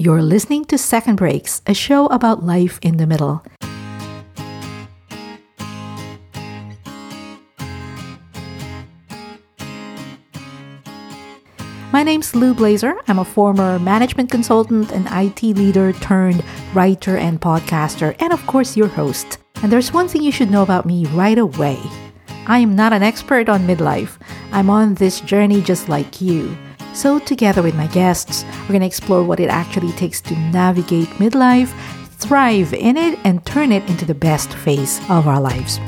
You're listening to Second Breaks, a show about life in the middle. My name's Lou Blaser. I'm a former management consultant and IT leader turned writer and podcaster, and of course, your host. And there's one thing you should know about me right away I am not an expert on midlife. I'm on this journey just like you. So, together with my guests, we're going to explore what it actually takes to navigate midlife, thrive in it, and turn it into the best phase of our lives.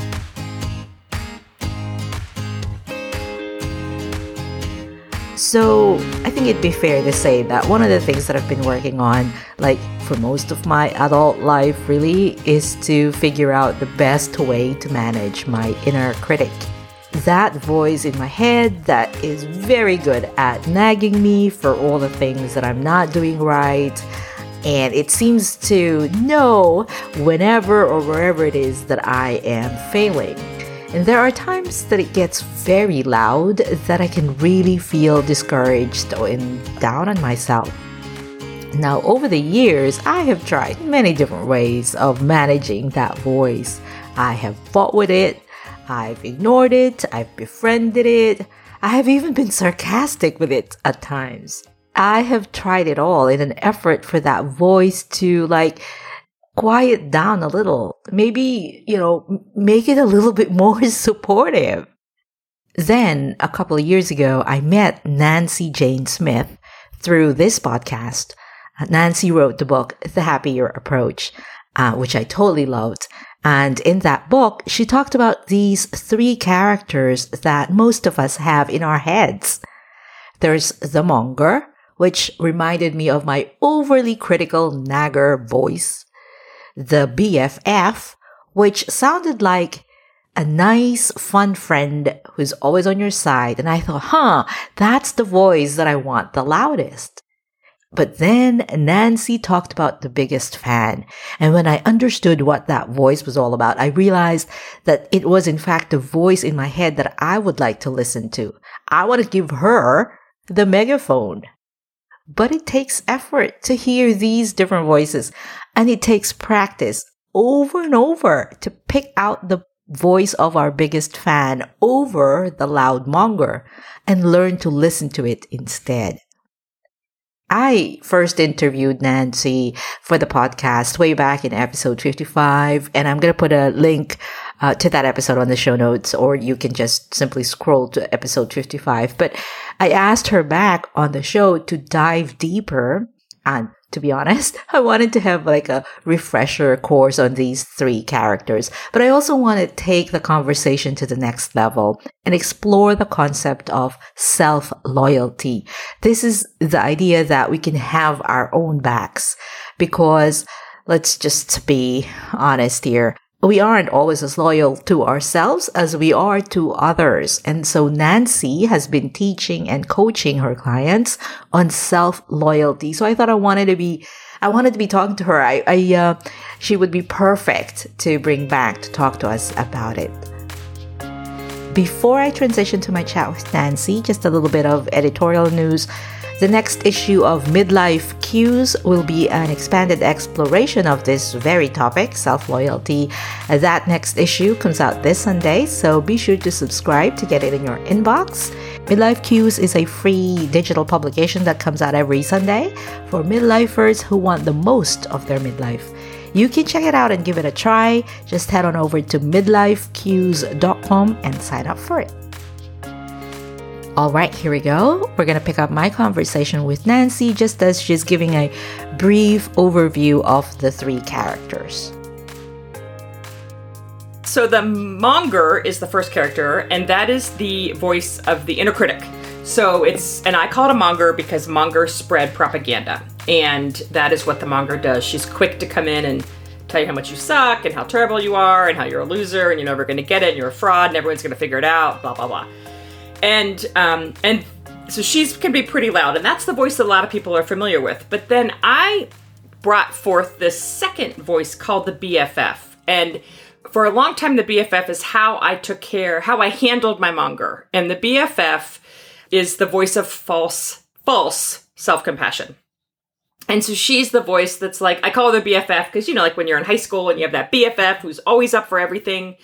So, I think it'd be fair to say that one of the things that I've been working on, like for most of my adult life, really, is to figure out the best way to manage my inner critic. That voice in my head that is very good at nagging me for all the things that I'm not doing right. And it seems to know whenever or wherever it is that I am failing. And there are times that it gets very loud that I can really feel discouraged and down on myself. Now, over the years, I have tried many different ways of managing that voice. I have fought with it, I've ignored it, I've befriended it, I have even been sarcastic with it at times. I have tried it all in an effort for that voice to like quiet down a little. Maybe, you know, make it a little bit more supportive. Then, a couple of years ago, I met Nancy Jane Smith through this podcast. Nancy wrote the book, The Happier Approach, uh, which I totally loved. And in that book, she talked about these three characters that most of us have in our heads. There's the monger, which reminded me of my overly critical nagger voice the BFF, which sounded like a nice, fun friend who's always on your side. And I thought, huh, that's the voice that I want the loudest. But then Nancy talked about the biggest fan. And when I understood what that voice was all about, I realized that it was in fact the voice in my head that I would like to listen to. I want to give her the megaphone. But it takes effort to hear these different voices and it takes practice over and over to pick out the voice of our biggest fan over the loud monger and learn to listen to it instead. I first interviewed Nancy for the podcast way back in episode 55, and I'm going to put a link uh, to that episode on the show notes, or you can just simply scroll to episode 55. But I asked her back on the show to dive deeper and to be honest. I wanted to have like a refresher course on these three characters, but I also want to take the conversation to the next level and explore the concept of self loyalty. This is the idea that we can have our own backs because let's just be honest here we aren't always as loyal to ourselves as we are to others. And so Nancy has been teaching and coaching her clients on self loyalty. So I thought I wanted to be, I wanted to be talking to her. I, I uh, she would be perfect to bring back to talk to us about it. Before I transition to my chat with Nancy, just a little bit of editorial news. The next issue of Midlife Cues will be an expanded exploration of this very topic, self loyalty. That next issue comes out this Sunday, so be sure to subscribe to get it in your inbox. Midlife Cues is a free digital publication that comes out every Sunday for midlifers who want the most of their midlife. You can check it out and give it a try. Just head on over to midlifecues.com and sign up for it. All right, here we go. We're going to pick up my conversation with Nancy just as she's giving a brief overview of the three characters. So, the monger is the first character, and that is the voice of the inner critic. So, it's, and I call it a monger because monger spread propaganda. And that is what the monger does. She's quick to come in and tell you how much you suck and how terrible you are and how you're a loser and you're never going to get it and you're a fraud and everyone's going to figure it out, blah, blah, blah and um, and so she's can be pretty loud, and that's the voice that a lot of people are familiar with. But then I brought forth this second voice called the BFF, and for a long time, the BFF is how I took care, how I handled my monger, and the BFF is the voice of false, false self compassion. And so she's the voice that's like, I call her the BFF because, you know, like when you're in high school and you have that BFF who's always up for everything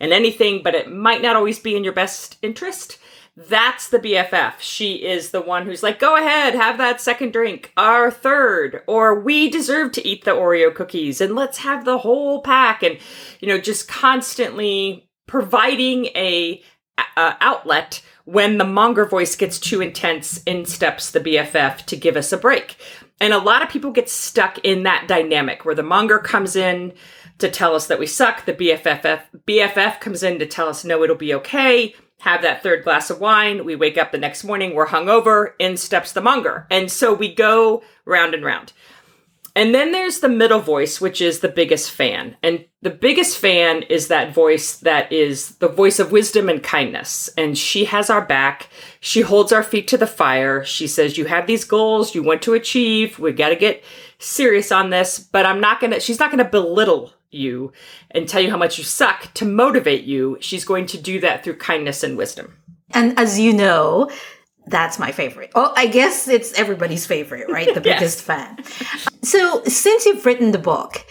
and anything, but it might not always be in your best interest. That's the BFF. She is the one who's like, go ahead, have that second drink, our third, or we deserve to eat the Oreo cookies and let's have the whole pack. And, you know, just constantly providing a, a outlet when the monger voice gets too intense in steps the BFF to give us a break. And a lot of people get stuck in that dynamic where the monger comes in to tell us that we suck, the BFF BFF comes in to tell us no it'll be okay have that third glass of wine. We wake up the next morning, we're hungover, in steps the monger. And so we go round and round. And then there's the middle voice, which is the biggest fan. And the biggest fan is that voice that is the voice of wisdom and kindness. And she has our back. She holds our feet to the fire. She says, You have these goals you want to achieve. We got to get serious on this, but I'm not going to, she's not going to belittle you and tell you how much you suck to motivate you. She's going to do that through kindness and wisdom. And as you know, that's my favorite. Oh, I guess it's everybody's favorite, right? The biggest fan. So, since you've written the book,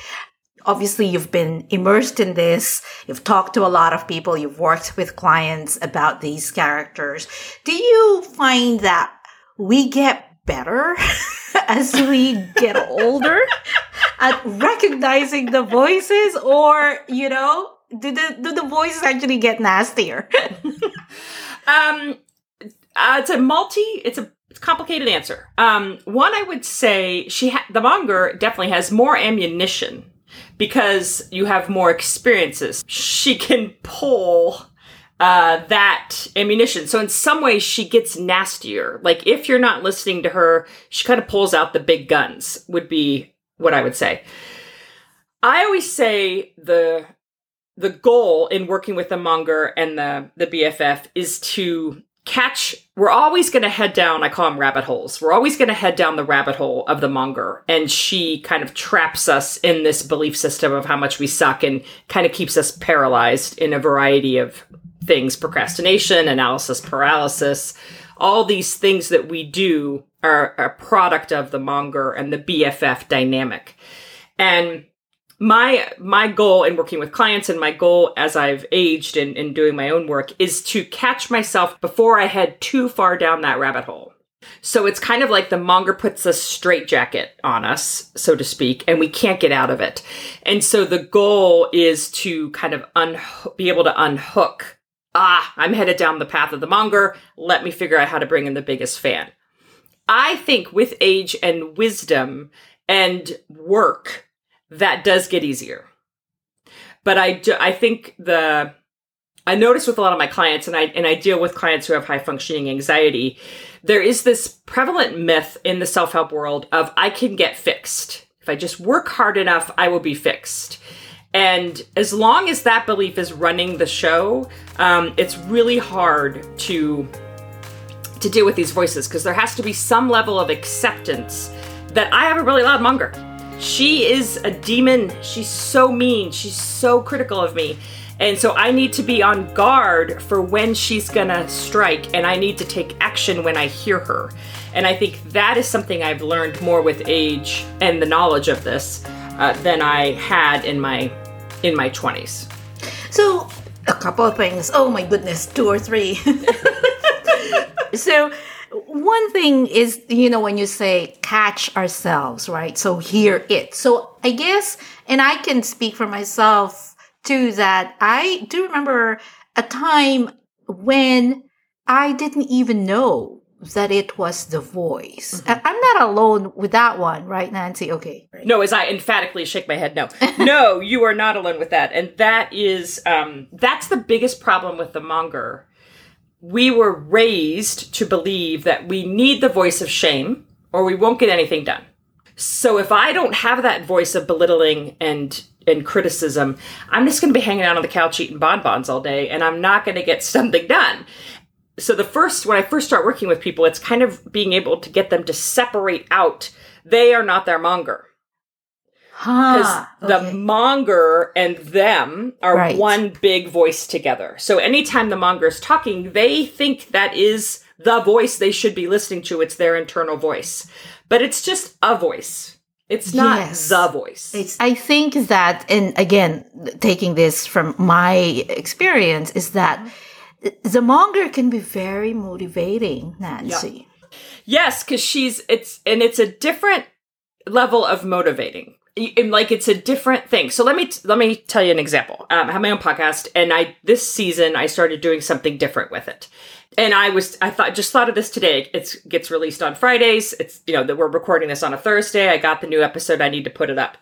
obviously you've been immersed in this. You've talked to a lot of people. You've worked with clients about these characters. Do you find that we get better as we get older at recognizing the voices or you know do the do the voices actually get nastier um uh, it's a multi it's a complicated answer um one i would say she ha- the monger definitely has more ammunition because you have more experiences she can pull uh, that ammunition. So in some ways, she gets nastier. Like if you're not listening to her, she kind of pulls out the big guns. Would be what I would say. I always say the the goal in working with the monger and the the BFF is to catch we're always going to head down i call them rabbit holes we're always going to head down the rabbit hole of the monger and she kind of traps us in this belief system of how much we suck and kind of keeps us paralyzed in a variety of things procrastination, analysis paralysis, all these things that we do are a product of the monger and the BFF dynamic. And my my goal in working with clients and my goal as I've aged and, and doing my own work is to catch myself before I head too far down that rabbit hole. So it's kind of like the monger puts a straitjacket on us, so to speak, and we can't get out of it. And so the goal is to kind of un- be able to unhook ah, I'm headed down the path of the monger. Let me figure out how to bring in the biggest fan. I think with age and wisdom and work, that does get easier. But I, I think the, I notice with a lot of my clients, and I and I deal with clients who have high functioning anxiety. There is this prevalent myth in the self help world of I can get fixed. If I just work hard enough, I will be fixed. And as long as that belief is running the show, um, it's really hard to to deal with these voices because there has to be some level of acceptance that I have a really loud monger. She is a demon. She's so mean. She's so critical of me. And so I need to be on guard for when she's gonna strike, and I need to take action when I hear her. And I think that is something I've learned more with age and the knowledge of this uh, than I had in my in my 20s. So, a couple of things. Oh my goodness, two or three. so, one thing is, you know, when you say catch ourselves, right? So, hear it. So, I guess, and I can speak for myself too, that I do remember a time when I didn't even know that it was the voice. Mm-hmm. I'm not alone with that one, right, Nancy? Okay. Right. No, as I emphatically shake my head, no, no, you are not alone with that, and that is um, that's the biggest problem with the monger. We were raised to believe that we need the voice of shame, or we won't get anything done. So if I don't have that voice of belittling and and criticism, I'm just going to be hanging out on the couch eating bonbons all day, and I'm not going to get something done so the first when i first start working with people it's kind of being able to get them to separate out they are not their monger because huh, okay. the monger and them are right. one big voice together so anytime the monger is talking they think that is the voice they should be listening to it's their internal voice but it's just a voice. It's not Yes. the voice. It's, I think that, and again, taking this from my experience, is that mm-hmm. The monger can be very motivating, Nancy. Yes, because she's it's and it's a different level of motivating. And like it's a different thing. So let me let me tell you an example. Um, I have my own podcast, and I this season I started doing something different with it. And I was I thought just thought of this today. It gets released on Fridays. It's you know that we're recording this on a Thursday. I got the new episode. I need to put it up,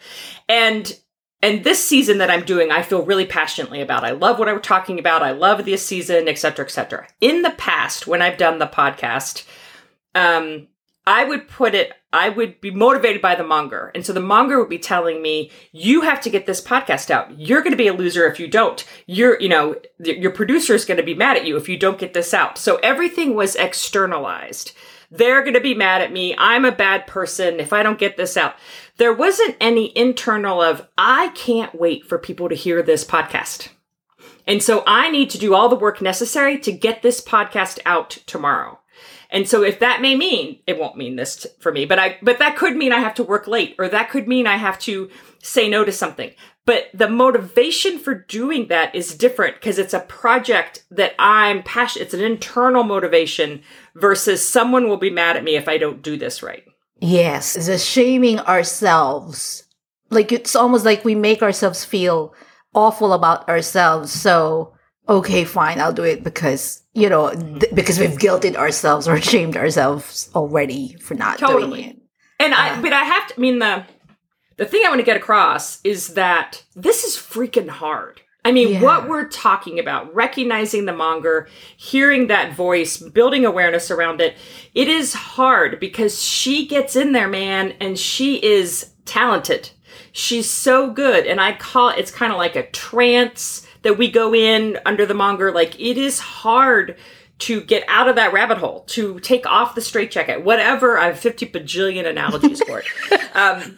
and and this season that I'm doing, I feel really passionately about. I love what I'm talking about. I love this season, et cetera, et cetera. In the past, when I've done the podcast, um, I would put it, I would be motivated by the monger. And so the monger would be telling me, you have to get this podcast out. You're going to be a loser if you don't. You're, you know, your producer is going to be mad at you if you don't get this out. So everything was externalized. They're going to be mad at me. I'm a bad person if I don't get this out. There wasn't any internal of, I can't wait for people to hear this podcast. And so I need to do all the work necessary to get this podcast out tomorrow. And so if that may mean, it won't mean this t- for me, but I, but that could mean I have to work late or that could mean I have to say no to something. But the motivation for doing that is different because it's a project that I'm passionate. It's an internal motivation versus someone will be mad at me if I don't do this right. Yes, the shaming ourselves. Like it's almost like we make ourselves feel awful about ourselves. So, okay, fine, I'll do it because, you know, th- because we've guilted ourselves or shamed ourselves already for not Totally. doing it. And Uh-huh. I, but I have to, I mean, the, the thing I want to get across is that this is freaking hard. I mean, Yeah. what we're talking about, recognizing the monger, hearing that voice, building awareness around it, it is hard because she gets in there, man, and she is talented. She's so good. And I call it's kind of like a trance that we go in under the monger. Like it is hard to get out of that rabbit hole, to take off the straitjacket, whatever. I have 50 bajillion analogies for it. Um,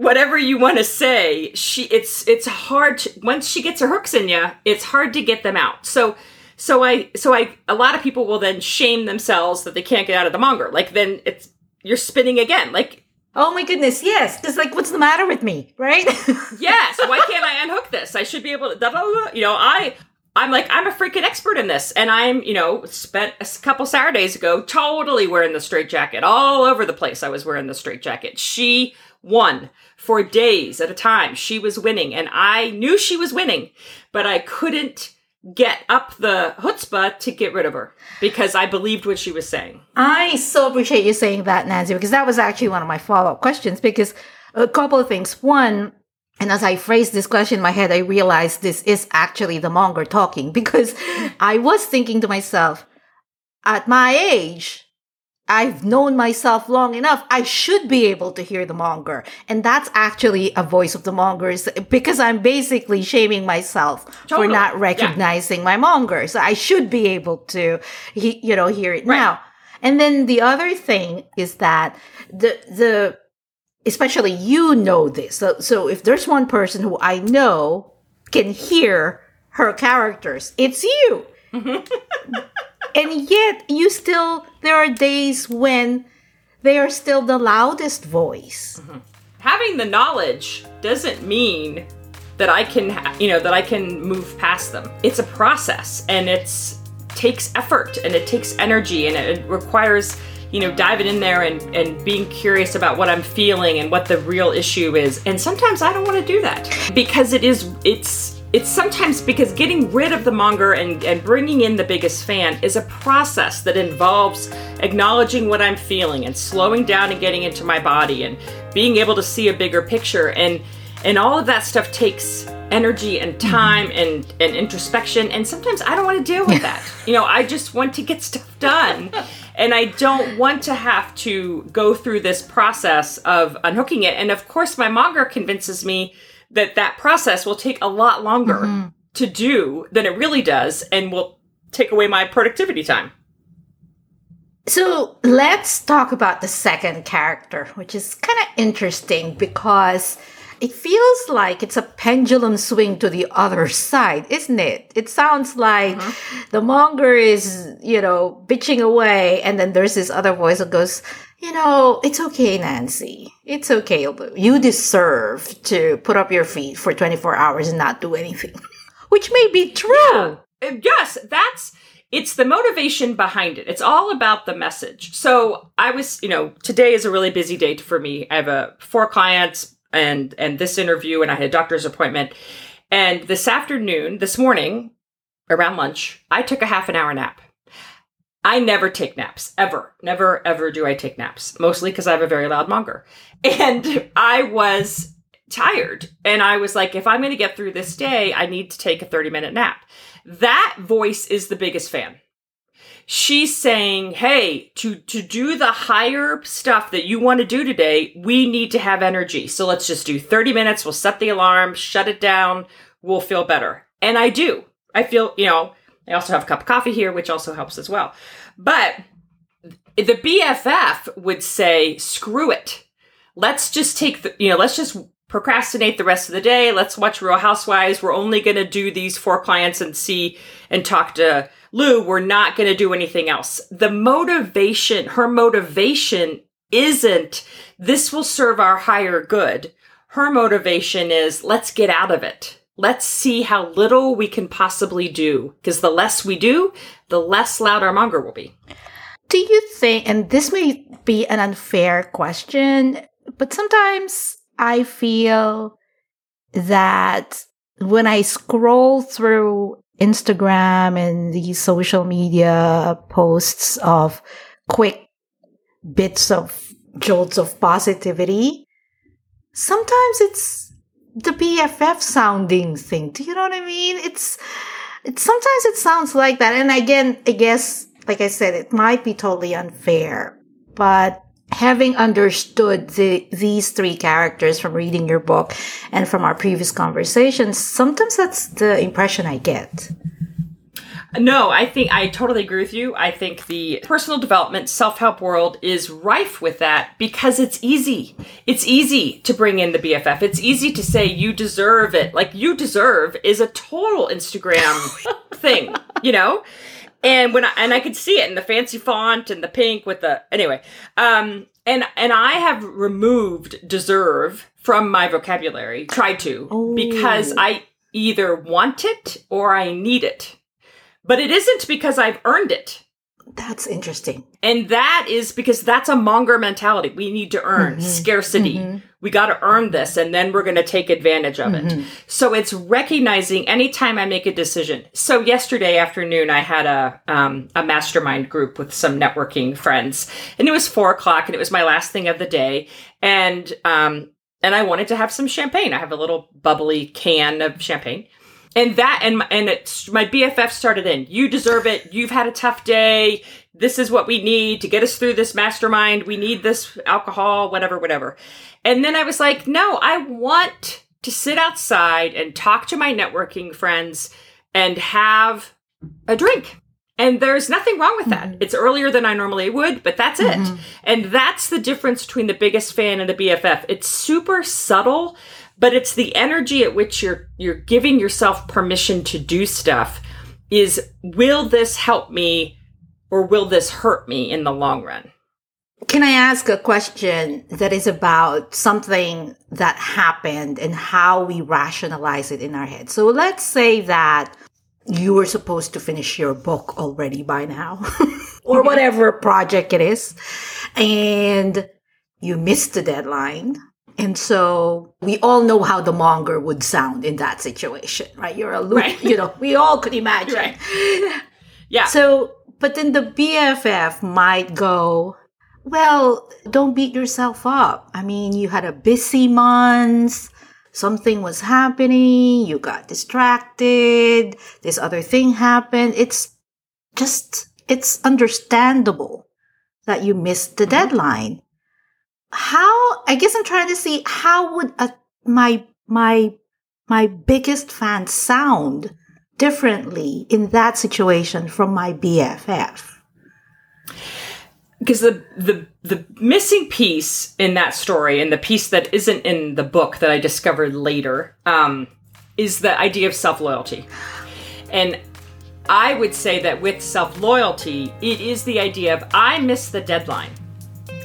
whatever you want to say, she it's it's hard to, once she gets her hooks in you, it's hard to get them out. So so I so I a lot of people will then shame themselves that they can't get out of the monger. Like then it's you're spinning again. Like Oh my goodness, yes. Just like, what's the matter with me, right? yes, why can't I unhook this? I should be able to. Da, da, da. You know, I. I'm like, I'm a freaking expert in this. And I'm, you know, spent a couple Saturdays ago totally wearing the straight jacket. All over the place, I was wearing the straight jacket. She won for days at a time. She was winning. And I knew she was winning, but I couldn't get up the chutzpah to get rid of her because I believed what she was saying. I so appreciate you saying that, Nancy, because that was actually one of my follow up questions. Because a couple of things. One, and as I phrased this question in my head, I realized this is actually the monger talking because I was thinking to myself, at my age, I've known myself long enough. I should be able to hear the monger. And that's actually a voice of the mongers because I'm basically shaming myself Totally. for not Yeah. recognizing my monger. So I should be able to, he, you know, hear it now. And then the other thing is that the, the, especially you know this. So, so if there's one person who I know can hear her characters, it's you. Mm-hmm. and yet you still, there are days when they are still the loudest voice. Mm-hmm. having the knowledge doesn't mean that I can, ha- you know, that I can move past them. It's a process and it's takes effort and it takes energy and it requires, you know, diving in there and, and being curious about what I'm feeling and what the real issue is. And sometimes I don't want to do that because it is, it's, it's sometimes because getting rid of the monger and, and bringing in the biggest fan is a process that involves acknowledging what I'm feeling and slowing down and getting into my body and being able to see a bigger picture and and all of that stuff takes energy and mm-hmm. time and and introspection and sometimes I don't want to deal with that. You know, I just want to get stuff done. And I don't want to have to go through this process of unhooking it. And of course, my monger convinces me that that process will take a lot longer mm-hmm. to do than it really does and will take away my productivity time. So let's talk about the second character, which is kind of interesting because it feels like it's a pendulum swing to the other side, isn't it? It sounds like uh-huh. the monger is, you know, bitching away, and then there's this other voice that goes, you know, it's okay, Nancy. It's okay, You deserve to put up your feet for 24 hours and not do anything, which may be true. Yeah. Uh, yes, that's it's the motivation behind it. It's all about the message. So I was, you know, today is a really busy day for me. I have a four clients and and this interview, and I had a doctor's appointment. And this afternoon, this morning, around lunch, I took a half an hour nap. I never take naps, ever. Never, ever do I take naps, mostly because I have a very loud monger. And I was tired. And I was like, if I'm going to get through this day, I need to take a 30 minute nap. That voice is the biggest fan. She's saying, hey, to, to do the higher stuff that you want to do today, we need to have energy. So let's just do 30 minutes. We'll set the alarm, shut it down. We'll feel better. And I do. I feel, you know, I also have a cup of coffee here, which also helps as well. But the BFF would say, screw it. Let's just take the, you know, let's just procrastinate the rest of the day. Let's watch Real Housewives. We're only going to do these four clients and see and talk to Lou. We're not going to do anything else. The motivation, her motivation isn't this will serve our higher good. Her motivation is let's get out of it. Let's see how little we can possibly do. Because the less we do, the less loud our monger will be. Do you think, and this may be an unfair question, but sometimes I feel that when I scroll through Instagram and these social media posts of quick bits of jolts of positivity, sometimes it's the BFF sounding thing. Do you know what I mean? It's, it's sometimes it sounds like that. And again, I guess, like I said, it might be totally unfair, but having understood the, these three characters from reading your book and from our previous conversations, sometimes that's the impression I get. No, I think I totally agree with you. I think the personal development self help world is rife with that because it's easy. It's easy to bring in the BFF. It's easy to say you deserve it. Like you deserve is a total Instagram thing, you know? And when I, and I could see it in the fancy font and the pink with the anyway. Um, and and I have removed deserve from my vocabulary. Tried to oh. because I either want it or I need it, but it isn't because I've earned it. That's interesting. And that is because that's a monger mentality. We need to earn mm-hmm. scarcity. Mm-hmm. We got to earn this and then we're going to take advantage of mm-hmm. it. So it's recognizing anytime I make a decision. So yesterday afternoon, I had a, um, a mastermind group with some networking friends and it was four o'clock and it was my last thing of the day. And, um, and I wanted to have some champagne. I have a little bubbly can of champagne and that and and it's my BFF started in. You deserve it. You've had a tough day. This is what we need to get us through this mastermind. We need this alcohol, whatever, whatever. And then I was like, no, I want to sit outside and talk to my networking friends and have a drink. And there's nothing wrong with that. Mm-hmm. It's earlier than I normally would, but that's it. Mm-hmm. And that's the difference between the biggest fan and the BFF. It's super subtle, but it's the energy at which you're you're giving yourself permission to do stuff is will this help me or will this hurt me in the long run? Can i ask a question that is about something that happened and how we rationalize it in our head? So let's say that you were supposed to finish your book already by now or whatever project it is and you missed the deadline and so we all know how the monger would sound in that situation, right? You're a loop, right. you know, we all could imagine. Right. Yeah. So, but then the BFF might go, well, don't beat yourself up. I mean, you had a busy month. Something was happening. You got distracted. This other thing happened. It's just, it's understandable that you missed the mm-hmm. deadline how I guess I'm trying to see how would a, my my my biggest fan sound differently in that situation from my BFF. because the the the missing piece in that story and the piece that isn't in the book that I discovered later um, is the idea of self loyalty, and I would say that with self loyalty, it is the idea of I missed the deadline.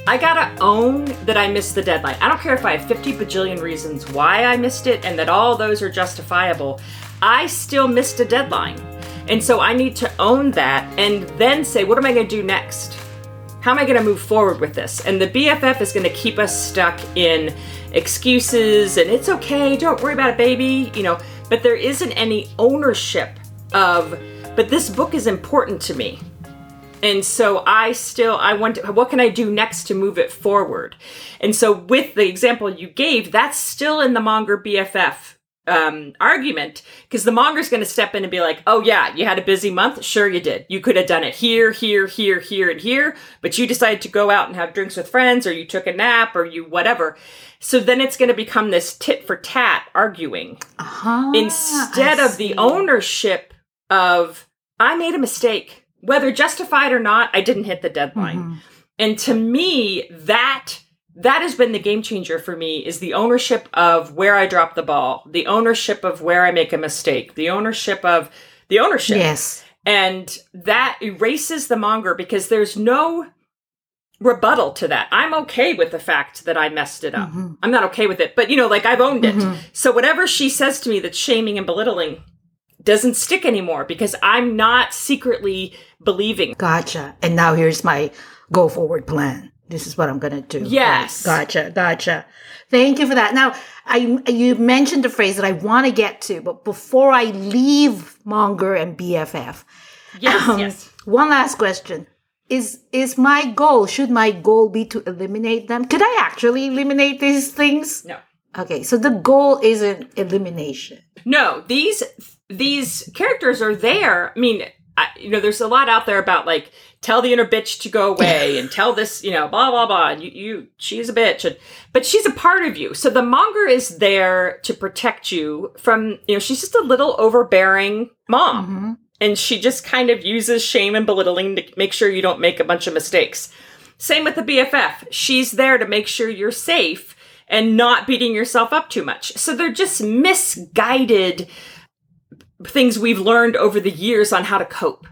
I gotta own that I missed the deadline. I don't care if I have 50 bajillion reasons why I missed it and that all those are justifiable. I still missed a deadline. And so I need to own that and then say, what am I gonna do next? How am I gonna move forward with this? And the BFF is gonna keep us stuck in excuses and it's okay, don't worry about it, baby, you know, but there isn't any ownership of, but this book is important to me and so i still i want to, what can i do next to move it forward? And so with the example you gave that's still in the monger bff um, argument because the monger's going to step in and be like oh yeah you had a busy month? Sure you did. You could have done it here here here here and here but you decided to go out and have drinks with friends or you took a nap or you whatever. So then it's going to become this tit for tat arguing. Uh-huh, instead of the ownership of i made a mistake whether justified or not, I didn't hit the deadline. Mm-hmm. And to me, that that has been the game changer for me is the ownership of where I drop the ball, the ownership of where I make a mistake, the ownership of the ownership. Yes. And that erases the monger because there's no rebuttal to that. I'm okay with the fact that I messed it up. Mm-hmm. I'm not okay with it, but you know, like I've owned it. Mm-hmm. So whatever she says to me that's shaming and belittling, doesn't stick anymore because I'm not secretly believing. Gotcha. And now here's my go forward plan. This is what I'm going to do. Yes. Right. Gotcha. Gotcha. Thank you for that. Now, I, you mentioned a phrase that I want to get to, but before I leave Monger and BFF, yes, um, yes. One last question. Is, is my goal, should my goal be to eliminate them? Could I actually eliminate these things? No. Okay. So the goal isn't elimination. No, these these characters are there. I mean, I, you know, there's a lot out there about like tell the inner bitch to go away and tell this, you know, blah blah blah. And you, you, she's a bitch, and, but she's a part of you. So the monger is there to protect you from, you know, she's just a little overbearing mom, mm-hmm. and she just kind of uses shame and belittling to make sure you don't make a bunch of mistakes. Same with the BFF. She's there to make sure you're safe and not beating yourself up too much. So they're just misguided things we've learned over the years on how to cope.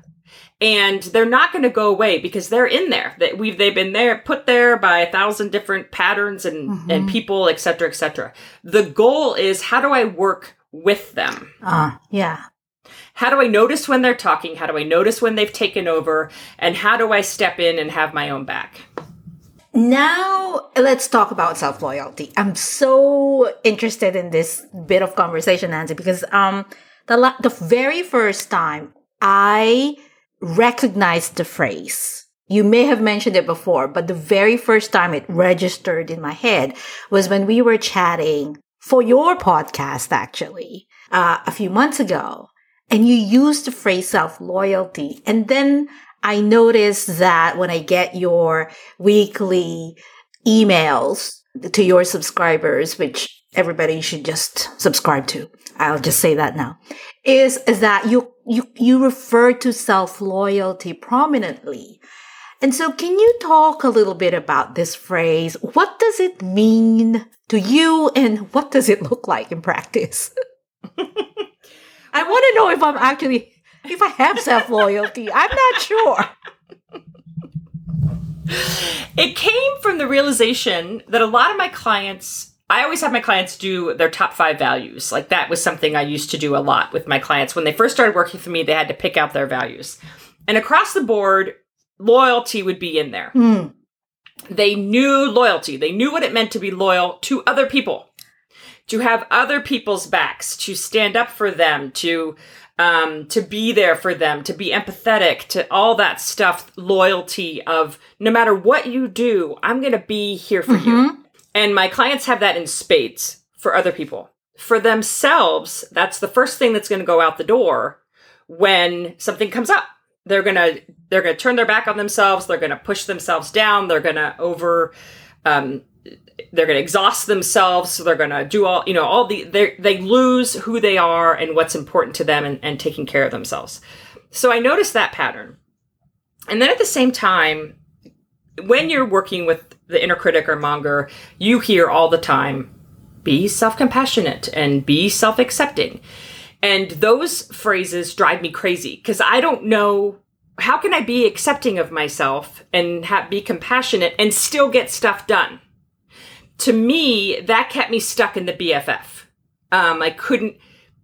And they're not going to go away because they're in there. That we've they've been there, put there by a thousand different patterns and mm-hmm. and people, et cetera, et cetera. The goal is how do I work with them? Ah, uh, yeah. How do I notice when they're talking? How do I notice when they've taken over? And how do I step in and have my own back? Now let's talk about self loyalty. I'm so interested in this bit of conversation, Nancy, because um the, la- the very first time I recognized the phrase, you may have mentioned it before, but the very first time it registered in my head was when we were chatting for your podcast, actually, uh, a few months ago. And you used the phrase self loyalty. And then I noticed that when I get your weekly emails to your subscribers, which everybody should just subscribe to. I'll just say that now. Is, is that you, you, you refer to self-loyalty prominently. And so can you talk a little bit about this phrase? What does it mean to you and what does it look like in practice? I want to know if I'm actually, if I have self-loyalty. I'm not sure. It came from the realization that a lot of my clients I always have my clients do their top five values. Like that was something I used to do a lot with my clients. When they first started working for me, they had to pick out their values. And across the board, loyalty would be in there. Mm. They knew loyalty. They knew what it meant to be loyal to other people, to have other people's backs, to stand up for them, to um, to be there for them, to be empathetic, to all that stuff, loyalty of no matter what you do, I'm going to be here for mm-hmm. you. And my clients have that in spades for other people. For themselves, that's the first thing that's going to go out the door when something comes up. They're going to they're going to turn their back on themselves, they're going to push themselves down, they're going to over um they're going to exhaust themselves, so they're going to do all, you know, all the they they lose who they are and what's important to them and, and taking care of themselves. So I noticed that pattern. And then at the same time, when you're working with the inner critic or monger, you hear all the time be self compassionate and be self accepting. And those phrases drive me crazy because I don't know how can I be accepting of myself and ha- be compassionate and still get stuff done. To me, that kept me stuck in the BFF. Um, I couldn't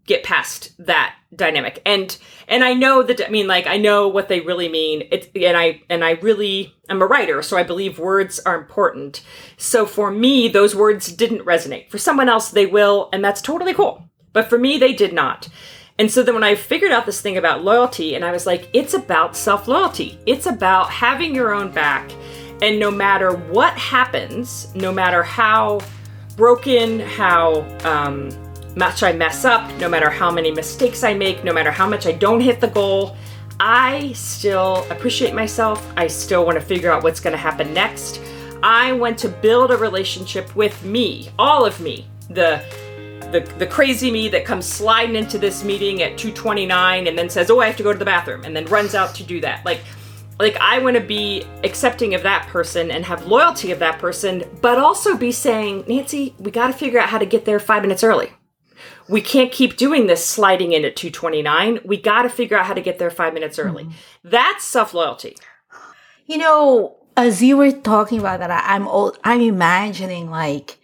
get past that dynamic. And and i know that i mean like i know what they really mean. It and i and i really am a writer so i believe words are important. So for me those words didn't resonate. For someone else they will and that's totally cool. But for me they did not. And so then when i figured out this thing about loyalty and i was like it's about self-loyalty. It's about having your own back. And no matter what happens no matter how broken how um much I mess up, no matter how many mistakes I make, no matter how much I don't hit the goal, I still appreciate myself. I still want to figure out what's going to happen next. I want to build a relationship with me, all of me, the the, the crazy me that comes sliding into this meeting at 229 and then says, "Oh, I have to go to the bathroom," and then runs out to do that. Like like I want to be accepting of that person and have loyalty of that person, but also be saying, "Nancy, we got to figure out how to get there 5 minutes early." We can't keep doing this sliding in at 229. We got to figure out how to get there five minutes early. Mm-hmm. That's self loyalty. You know, as you were talking about that, I'm old, I'm imagining like,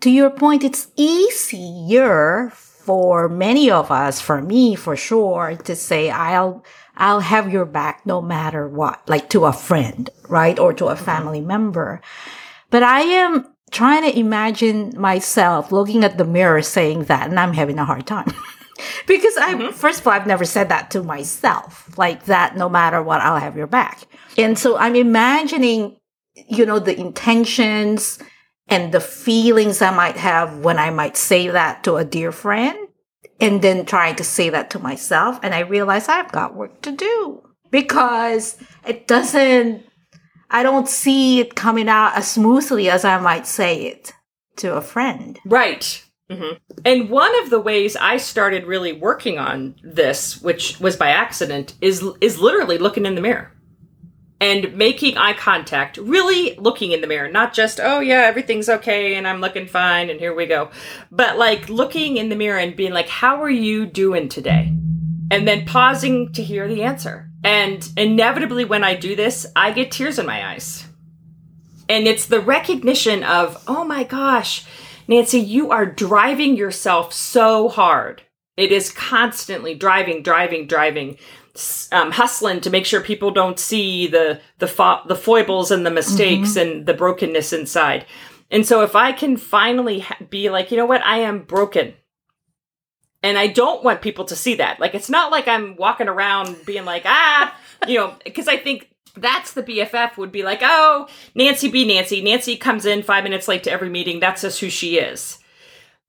to your point, it's easier for many of us, for me for sure, to say, I'll, I'll have your back no matter what, like to a friend, right? Or to a mm-hmm. family member. But I am trying to imagine myself looking at the mirror saying that, and I'm having a hard time. because I, mm-hmm. first of all, I've never said that to myself, like that no matter what, I'll have your back. And so I'm imagining, you know, the intentions and the feelings I might have when I might say that to a dear friend and then trying to say that to myself. And I realize I've got work to do because it doesn't I don't see it coming out as smoothly as I might say it to a friend. Right. Mm-hmm. And one of the ways I started really working on this, which was by accident, is is literally looking in the mirror and making eye contact. Really looking in the mirror, not just oh yeah everything's okay and I'm looking fine and here we go, but like looking in the mirror and being like, how are you doing today? And then pausing to hear the answer and inevitably, when I do this, I get tears in my eyes. And it's the recognition of, oh my gosh, Nancy, you are driving yourself so hard. It is constantly driving, driving, driving, um, hustling to make sure people don't see the the fo- the foibles and the mistakes mm-hmm. and the brokenness inside. And so, if I can finally ha- be like, you know what, I am broken. And I don't want people to see that. Like, it's not like I'm walking around being like, ah, you know, because I think that's the BFF would be like, oh, Nancy be Nancy. Nancy comes in five minutes late to every meeting. That's just who she is.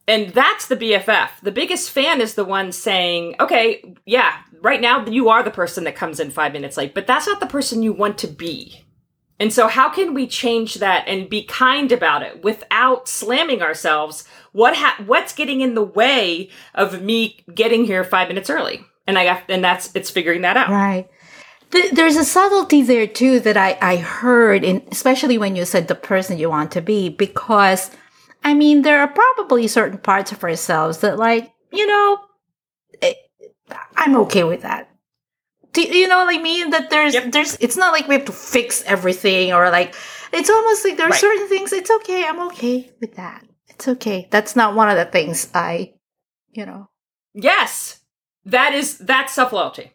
And that's the BFF. The biggest fan is the one saying, okay, yeah, right now you are the person that comes in five minutes late, but that's not the person you want to be. And so, how can we change that and be kind about it without slamming ourselves? What ha- what's getting in the way of me getting here five minutes early? And I got, and that's it's figuring that out. Right. There's a subtlety there too that I I heard, in, especially when you said the person you want to be, because I mean there are probably certain parts of ourselves that, like you know, eh, I'm okay with that do you know what I mean? That there's yep. there's it's not like we have to fix everything or like it's almost like there are right. certain things it's okay, I'm okay with that. It's okay. That's not one of the things I you know. Yes. That is that's self-loyalty.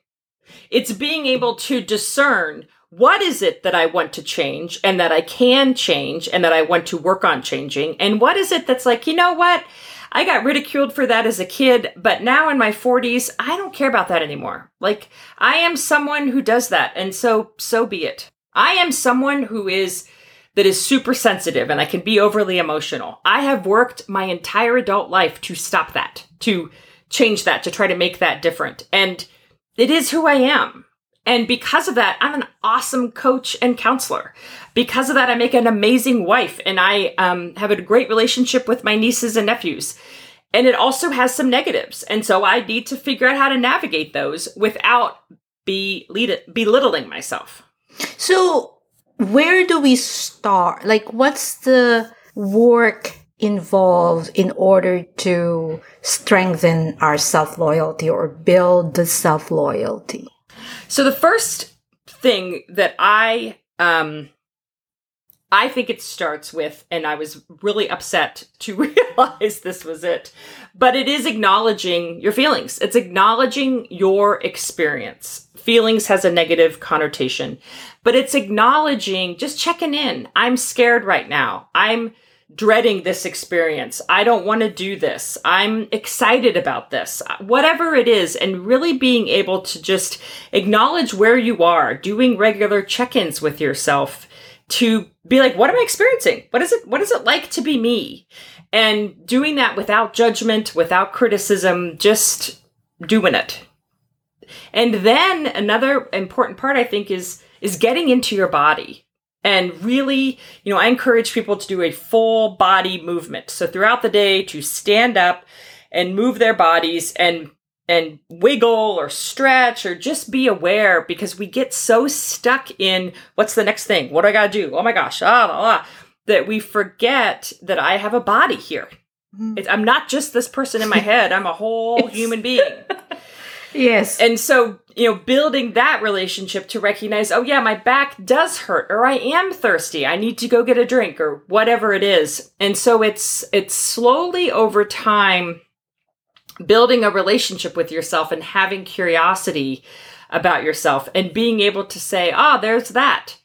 It's being able to discern what is it that I want to change and that I can change and that I want to work on changing and what is it that's like, you know what? I got ridiculed for that as a kid, but now in my 40s, I don't care about that anymore. Like, I am someone who does that, and so, so be it. I am someone who is, that is super sensitive and I can be overly emotional. I have worked my entire adult life to stop that, to change that, to try to make that different. And it is who I am. And because of that, I'm an awesome coach and counselor. Because of that, I make an amazing wife and I um, have a great relationship with my nieces and nephews. And it also has some negatives. And so I need to figure out how to navigate those without be belittling myself. So where do we start? Like, what's the work involved in order to strengthen our self loyalty or build the self loyalty? So the first thing that I um I think it starts with, and I was really upset to realize this was it, but it is acknowledging your feelings. It's acknowledging your experience. Feelings has a negative connotation, but it's acknowledging, just checking in. I'm scared right now. I'm dreading this experience. I don't want to do this. I'm excited about this. Whatever it is, and really being able to just acknowledge where you are, doing regular check ins with yourself to be like, what am I experiencing? What is it? What is it like to be me? And doing that without judgment, without criticism, just doing it. And then another important part I think is is getting into your body. And really, you know, I encourage people to do a full body movement. So throughout the day to stand up and move their bodies and and wiggle or stretch or just be aware because we get so stuck in what's the next thing? What do I got to do? Oh my gosh, ah, blah, blah, that we forget that I have a body here. Mm-hmm. I'm not just this person in my head, I'm a whole human being. yes. And so, you know, building that relationship to recognize, oh yeah, my back does hurt or I am thirsty. I need to go get a drink or whatever it is. And so it's it's slowly over time building a relationship with yourself and having curiosity about yourself and being able to say, ah, oh, there's that.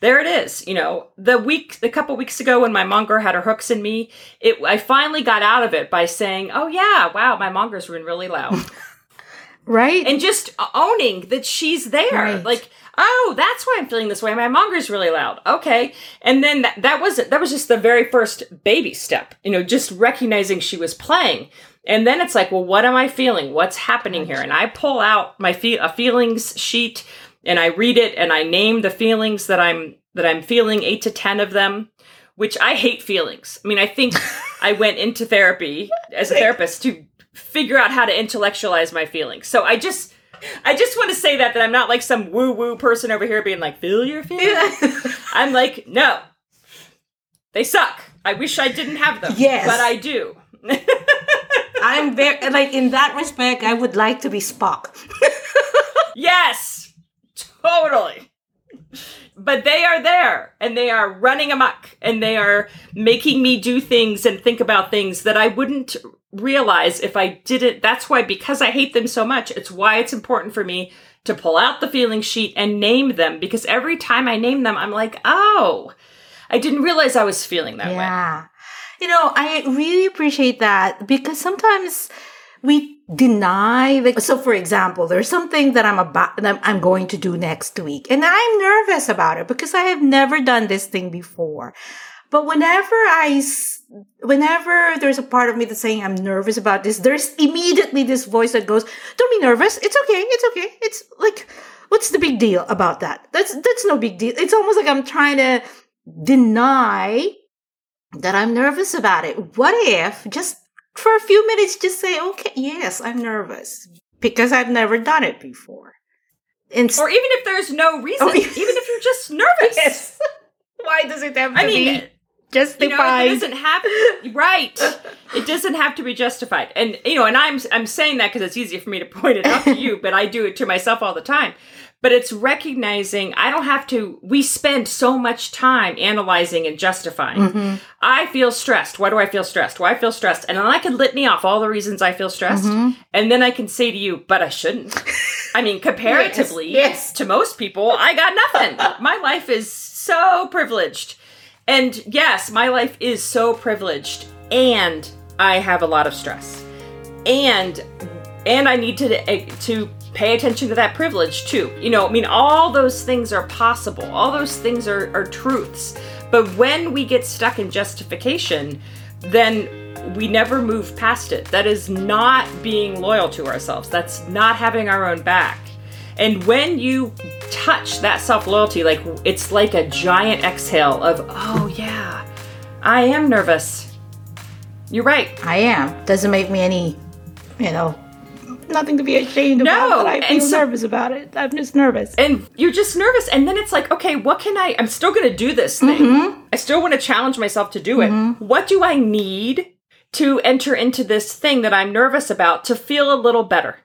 There it is. You know, the week, a couple weeks ago when my monger had her hooks in me, it, I finally got out of it by saying, oh yeah, wow, my monger's been really loud. right. And just owning that she's there. Right. Like, oh, that's why I'm feeling this way. My monger's really loud. Okay. And then that, that was, that was just the very first baby step, you know, just recognizing she was playing. And then it's like, well, what am I feeling? What's happening here? And I pull out my fe- a feelings sheet and I read it and I name the feelings that I'm that I'm feeling, 8 to 10 of them, which I hate feelings. I mean, I think I went into therapy as a therapist to figure out how to intellectualize my feelings. So I just I just want to say that that I'm not like some woo woo person over here being like, feel your feelings. I'm like, no. They suck. I wish I didn't have them. Yes. But I do. I'm very like in that respect. I would like to be Spock. yes, totally. But they are there and they are running amok and they are making me do things and think about things that I wouldn't realize if I didn't. That's why, because I hate them so much, it's why it's important for me to pull out the feeling sheet and name them because every time I name them, I'm like, oh, I didn't realize I was feeling that yeah. way. Yeah. You know, I really appreciate that because sometimes we deny like so for example there's something that i'm about that i'm going to do next week and i'm nervous about it because i have never done this thing before but whenever i whenever there's a part of me that's saying i'm nervous about this there's immediately this voice that goes don't be nervous it's okay it's okay it's like what's the big deal about that that's that's no big deal it's almost like i'm trying to deny that I'm nervous about it. What if just for a few minutes just say, okay, yes, I'm nervous because I've never done it before. And or even if there's no oh, reason, oh, even if you're just nervous. Yes. Why does it have to I mean, be justified? You know, it doesn't have right. It doesn't have to be justified. And you know, and I'm I'm saying that because it's easier for me to point it out to you, but I do it to myself all the time but it's recognizing I don't have to. We spend so much time analyzing and justifying. Mm-hmm. I feel stressed. Why do I feel stressed? Why I feel stressed? And then I can litany off all the reasons I feel stressed. Mm-hmm. And then I can say to you, but I shouldn't. I mean, comparatively yes, yes. to most people, I got nothing. my life is so privileged. And yes, my life is so privileged. And I have a lot of stress. And and I need to eh, to pay attention to that privilege too. You know, I mean, all those things are possible, all those things are, are truths. But when we get stuck in justification, then we never move past it. That is not being loyal to ourselves, that's not having our own back. And when you touch that self loyalty, like it's like a giant exhale of, oh yeah, I am nervous. You're right. I am. Doesn't make me any, you know, nothing to be ashamed about. No, but I feel so- nervous about it. I'm just nervous. and you're just nervous and then it's like okay what can i i'm still going to do this thing mm-hmm. i still want to challenge myself to do it mm-hmm. what do i need to enter into this thing that i'm nervous about to feel a little better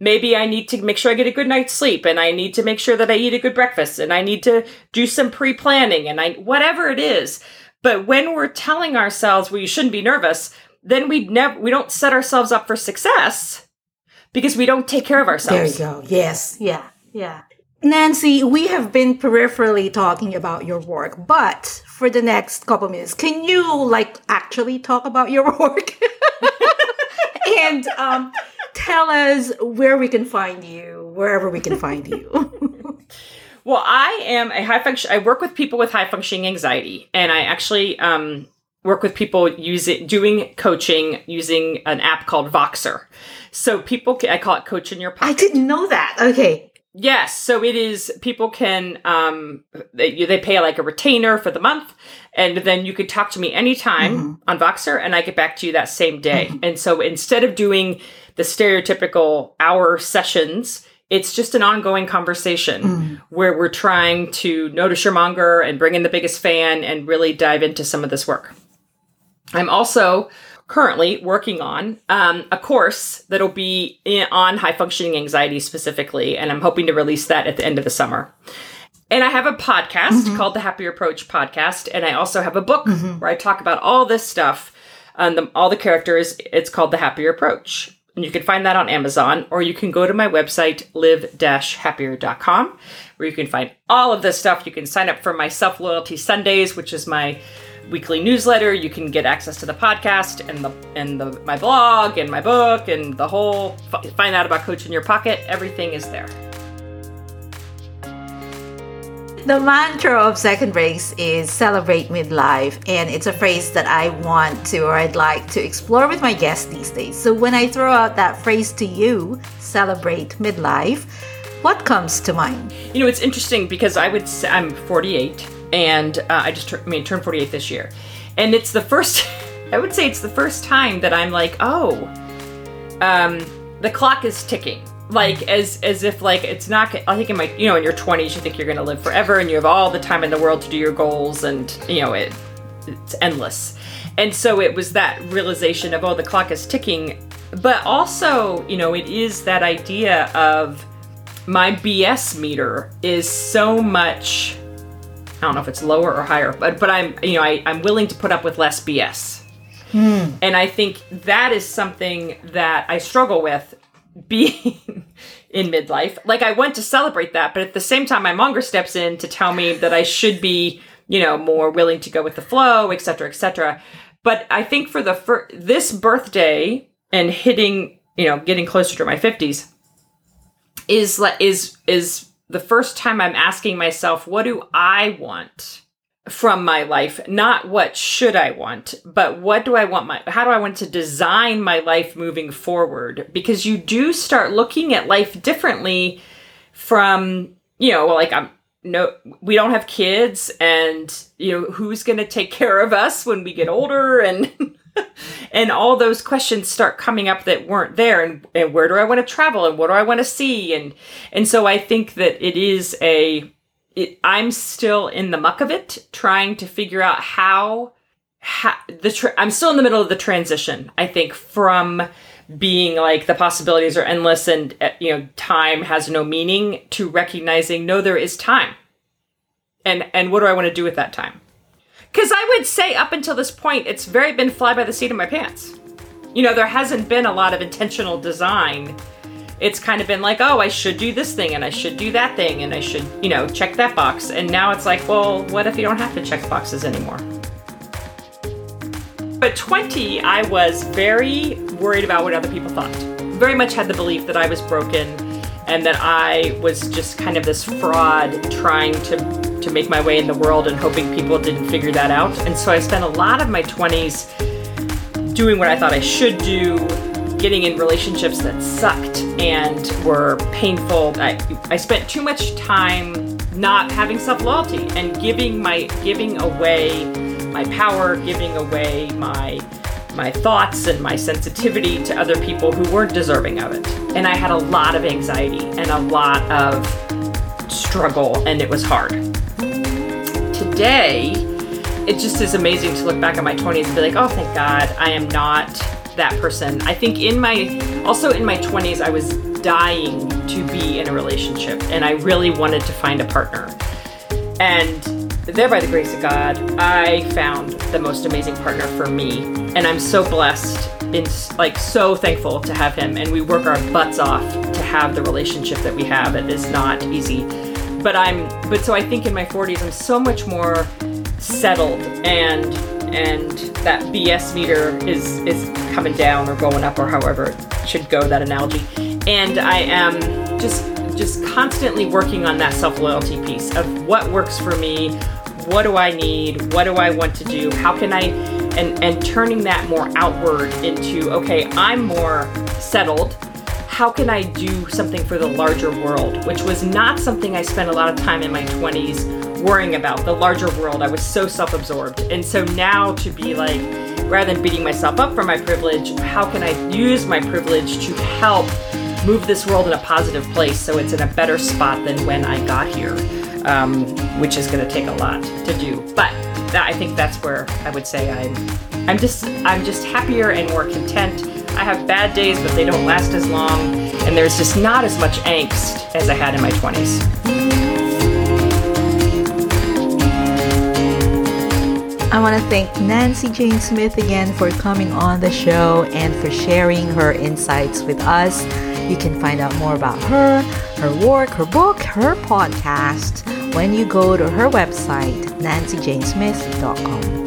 maybe i need to make sure i get a good night's sleep and i need to make sure that i eat a good breakfast and i need to do some pre-planning and i whatever it is but when we're telling ourselves well you shouldn't be nervous then we never we don't set ourselves up for success because we don't take care of ourselves. There you go. Yes. Yeah. Yeah. Nancy, we have been peripherally talking about your work, but for the next couple minutes, can you like actually talk about your work? and um, tell us where we can find you, wherever we can find you. Well, I am a high function. I work with people with high functioning anxiety, and I actually um, work with people using doing coaching using an app called Voxer. So people, I call it Coach in Your Pocket. I didn't know that. Okay. Yes, so it is. People can um, they they pay like a retainer for the month, and then you could talk to me anytime mm-hmm. on Voxer, and I get back to you that same day. Mm-hmm. And so instead of doing the stereotypical hour sessions, it's just an ongoing conversation mm-hmm. where we're trying to notice your monger and bring in the biggest fan and really dive into some of this work. I'm also currently working on um, a course that'll be in, on high functioning anxiety specifically, and I'm hoping to release that at the end of the summer. And I have a podcast mm-hmm. called the Happier Approach Podcast, and I also have a book mm-hmm. where I talk about all this stuff and the, all the characters. It's called the Happier Approach. And you can find that on Amazon, or you can go to my website, live-happier.com, where you can find all of this stuff. You can sign up for my Self Loyalty Sundays, which is my weekly newsletter. You can get access to the podcast and the and the my blog and my book and the whole find out about Coach in Your Pocket. Everything is there. The mantra of Second Breaks is celebrate midlife, and it's a phrase that I want to or I'd like to explore with my guests these days. So when I throw out that phrase to you, celebrate midlife, what comes to mind? You know, it's interesting because I would say I'm 48 and uh, I just tur- I mean turned 48 this year, and it's the first. I would say it's the first time that I'm like, oh, um, the clock is ticking. Like as as if like it's not. I think in my you know in your 20s you think you're going to live forever and you have all the time in the world to do your goals and you know it it's endless. And so it was that realization of oh the clock is ticking, but also you know it is that idea of my BS meter is so much. I don't know if it's lower or higher, but but I'm you know I, I'm willing to put up with less BS. Hmm. And I think that is something that I struggle with being in midlife. Like I want to celebrate that, but at the same time, my monger steps in to tell me that I should be, you know, more willing to go with the flow, et cetera, et cetera. But I think for the fir- this birthday and hitting, you know, getting closer to my fifties is is is the first time I'm asking myself, what do I want? from my life not what should i want but what do i want my how do i want to design my life moving forward because you do start looking at life differently from you know like i'm no we don't have kids and you know who's going to take care of us when we get older and and all those questions start coming up that weren't there and, and where do i want to travel and what do i want to see and and so i think that it is a it, I'm still in the muck of it, trying to figure out how, how the tra- I'm still in the middle of the transition. I think from being like the possibilities are endless and uh, you know time has no meaning to recognizing no there is time, and and what do I want to do with that time? Because I would say up until this point, it's very been fly by the seat of my pants. You know, there hasn't been a lot of intentional design it's kind of been like, oh, I should do this thing and I should do that thing and I should, you know, check that box. And now it's like, well, what if you don't have to check boxes anymore? But 20, I was very worried about what other people thought. Very much had the belief that I was broken and that I was just kind of this fraud trying to to make my way in the world and hoping people didn't figure that out. And so I spent a lot of my 20s doing what I thought I should do, getting in relationships that sucked and were painful. I, I spent too much time not having self loyalty and giving my giving away my power, giving away my my thoughts and my sensitivity to other people who weren't deserving of it. And I had a lot of anxiety and a lot of struggle, and it was hard. Today, it just is amazing to look back at my 20s and be like, oh, thank God, I am not that person. I think in my, also in my 20s, I was dying to be in a relationship and I really wanted to find a partner. And there, by the grace of God, I found the most amazing partner for me. And I'm so blessed and like so thankful to have him. And we work our butts off to have the relationship that we have. It is not easy. But I'm, but so I think in my 40s, I'm so much more settled and and that BS meter is is coming down or going up or however it should go that analogy. And I am just just constantly working on that self-loyalty piece of what works for me, what do I need, what do I want to do, how can I and and turning that more outward into okay, I'm more settled. How can I do something for the larger world, which was not something I spent a lot of time in my 20s worrying about the larger world. I was so self absorbed. And so now to be like, rather than beating myself up for my privilege, how can I use my privilege to help move this world in a positive place so it's in a better spot than when I got here, um, which is going to take a lot to do. But that, I think that's where I would say I'm. I'm just I'm just happier and more content. I have bad days, but they don't last as long, and there's just not as much angst as I had in my 20s. I want to thank Nancy Jane Smith again for coming on the show and for sharing her insights with us. You can find out more about her, her work, her book, her podcast when you go to her website, nancyjanesmith.com.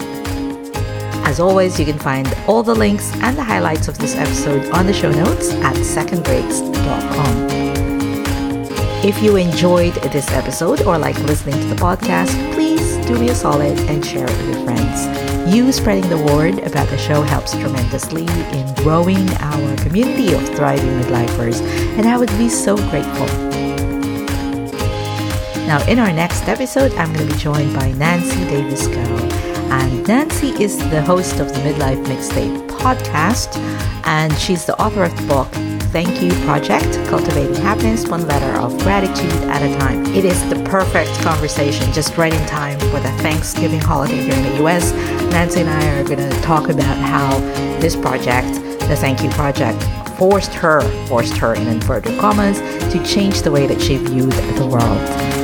As always, you can find all the links and the highlights of this episode on the show notes at secondbreaks.com. If you enjoyed this episode or like listening to the podcast, please do me a solid and share it with your friends. You spreading the word about the show helps tremendously in growing our community of thriving midlifers, and I would be so grateful. Now, in our next episode, I'm going to be joined by Nancy Davis Kho. And Nancy is the host of the Midlife Mixtape podcast, and she's the author of the book Thank You Project Cultivating Happiness One Letter of Gratitude at a Time. It is the perfect conversation, just right in time for the Thanksgiving holiday here in the US. Nancy and I are going to talk about how this project, the Thank You Project, forced her, forced her in inverted commas, to change the way that she viewed the world.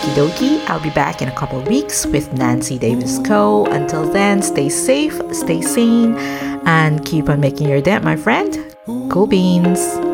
Okie dokie, I'll be back in a couple weeks with Nancy Davis Kho. Until then, stay safe, stay sane, and keep on making your dent, my friend. Cool beans.